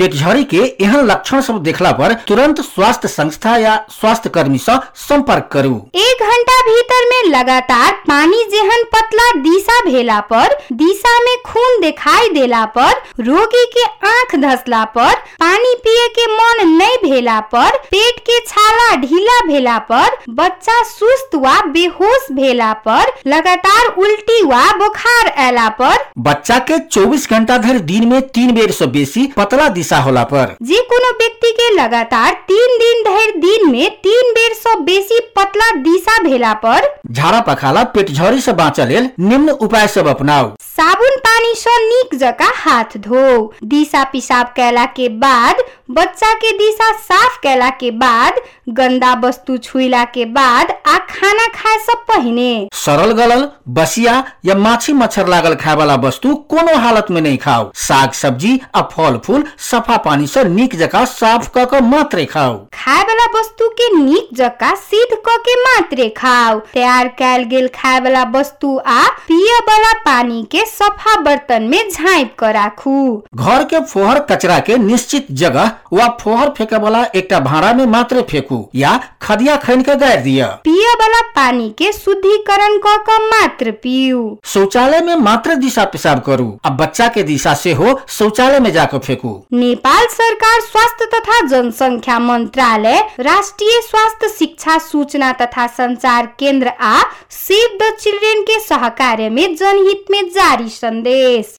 पेटझड़ी के एहन लक्षण सब देखला पर तुरंत स्वास्थ्य संस्था या स्वास्थ्य कर्मी से संपर्क करू। एक घंटा भीतर में लगातार पानी जेहन पतला दिशा भेला पर दिशा में खून दिखाई देला पर रोगी के आँख धसला पर पानी पिए के मन नहीं भेला पर पेट के छाला ढीला भेला पर बच्चा सुस्त व बेहोश भेला पर लगातार उल्टी वा बुखार ऐला पर। बच्चा के 24 घंटा धरि दिन में तीन बेर से बेसी पतला दिशा होला पर। जे कोनो व्यक्ति के लगातार तीन दिन धरि दिन में तीन बेर से बेसी पतला दिशा भेला पर झाड़ा पखाला पेटझड़ी से बाँचऽ लेल निम्न उपाय सब अपनाऊ साबुन पानी से नीक जका हाथ धो। दिशा पिसाब कैला के बाद बच्चा के दिशा साफ़ कैला के बाद गंदा वस्तु छुइला के बाद आ खाना खाए से पहिने। सरल गलल बसिया या माछी मच्छर लागल खाए वाला वस्तु कोनो हालत में नहीं खाओ। साग सब्ज़ी आ फल फूल सफ़ा पानी से नीक जका साफ़ क के मात्रे खाओ। खाए वाला वस्तु के नीक जका सिद्ध क के मात्रे खाओ। तैयार कैल गेल खाए वाला वस्तु आ पिए वाला पानी के सफ़ा बर्तन में झाँप कर राखू। घर के फोहर कचरा के निश्चित जगह वा फोहर फेंके वाला एकटा भाड़ा में मात्र फेंकू या खदिया खन के गाड़ दिया पिए वाला पानी के शुद्धिकरण क के मात्र पीऊ शौचालय में मात्र दिशा पेशाब करू अब बच्चा के दिशा से हो शौचालय में जाकर फेंकू। नेपाल सरकार स्वास्थ्य तथा जनसंख्या मंत्रालय राष्ट्रिय स्वास्थ्य शिक्षा सूचना तथा संचार केंद्र आ सेव द चिल्ड्रेन के सहकार्य में जनहित में जारी संदेश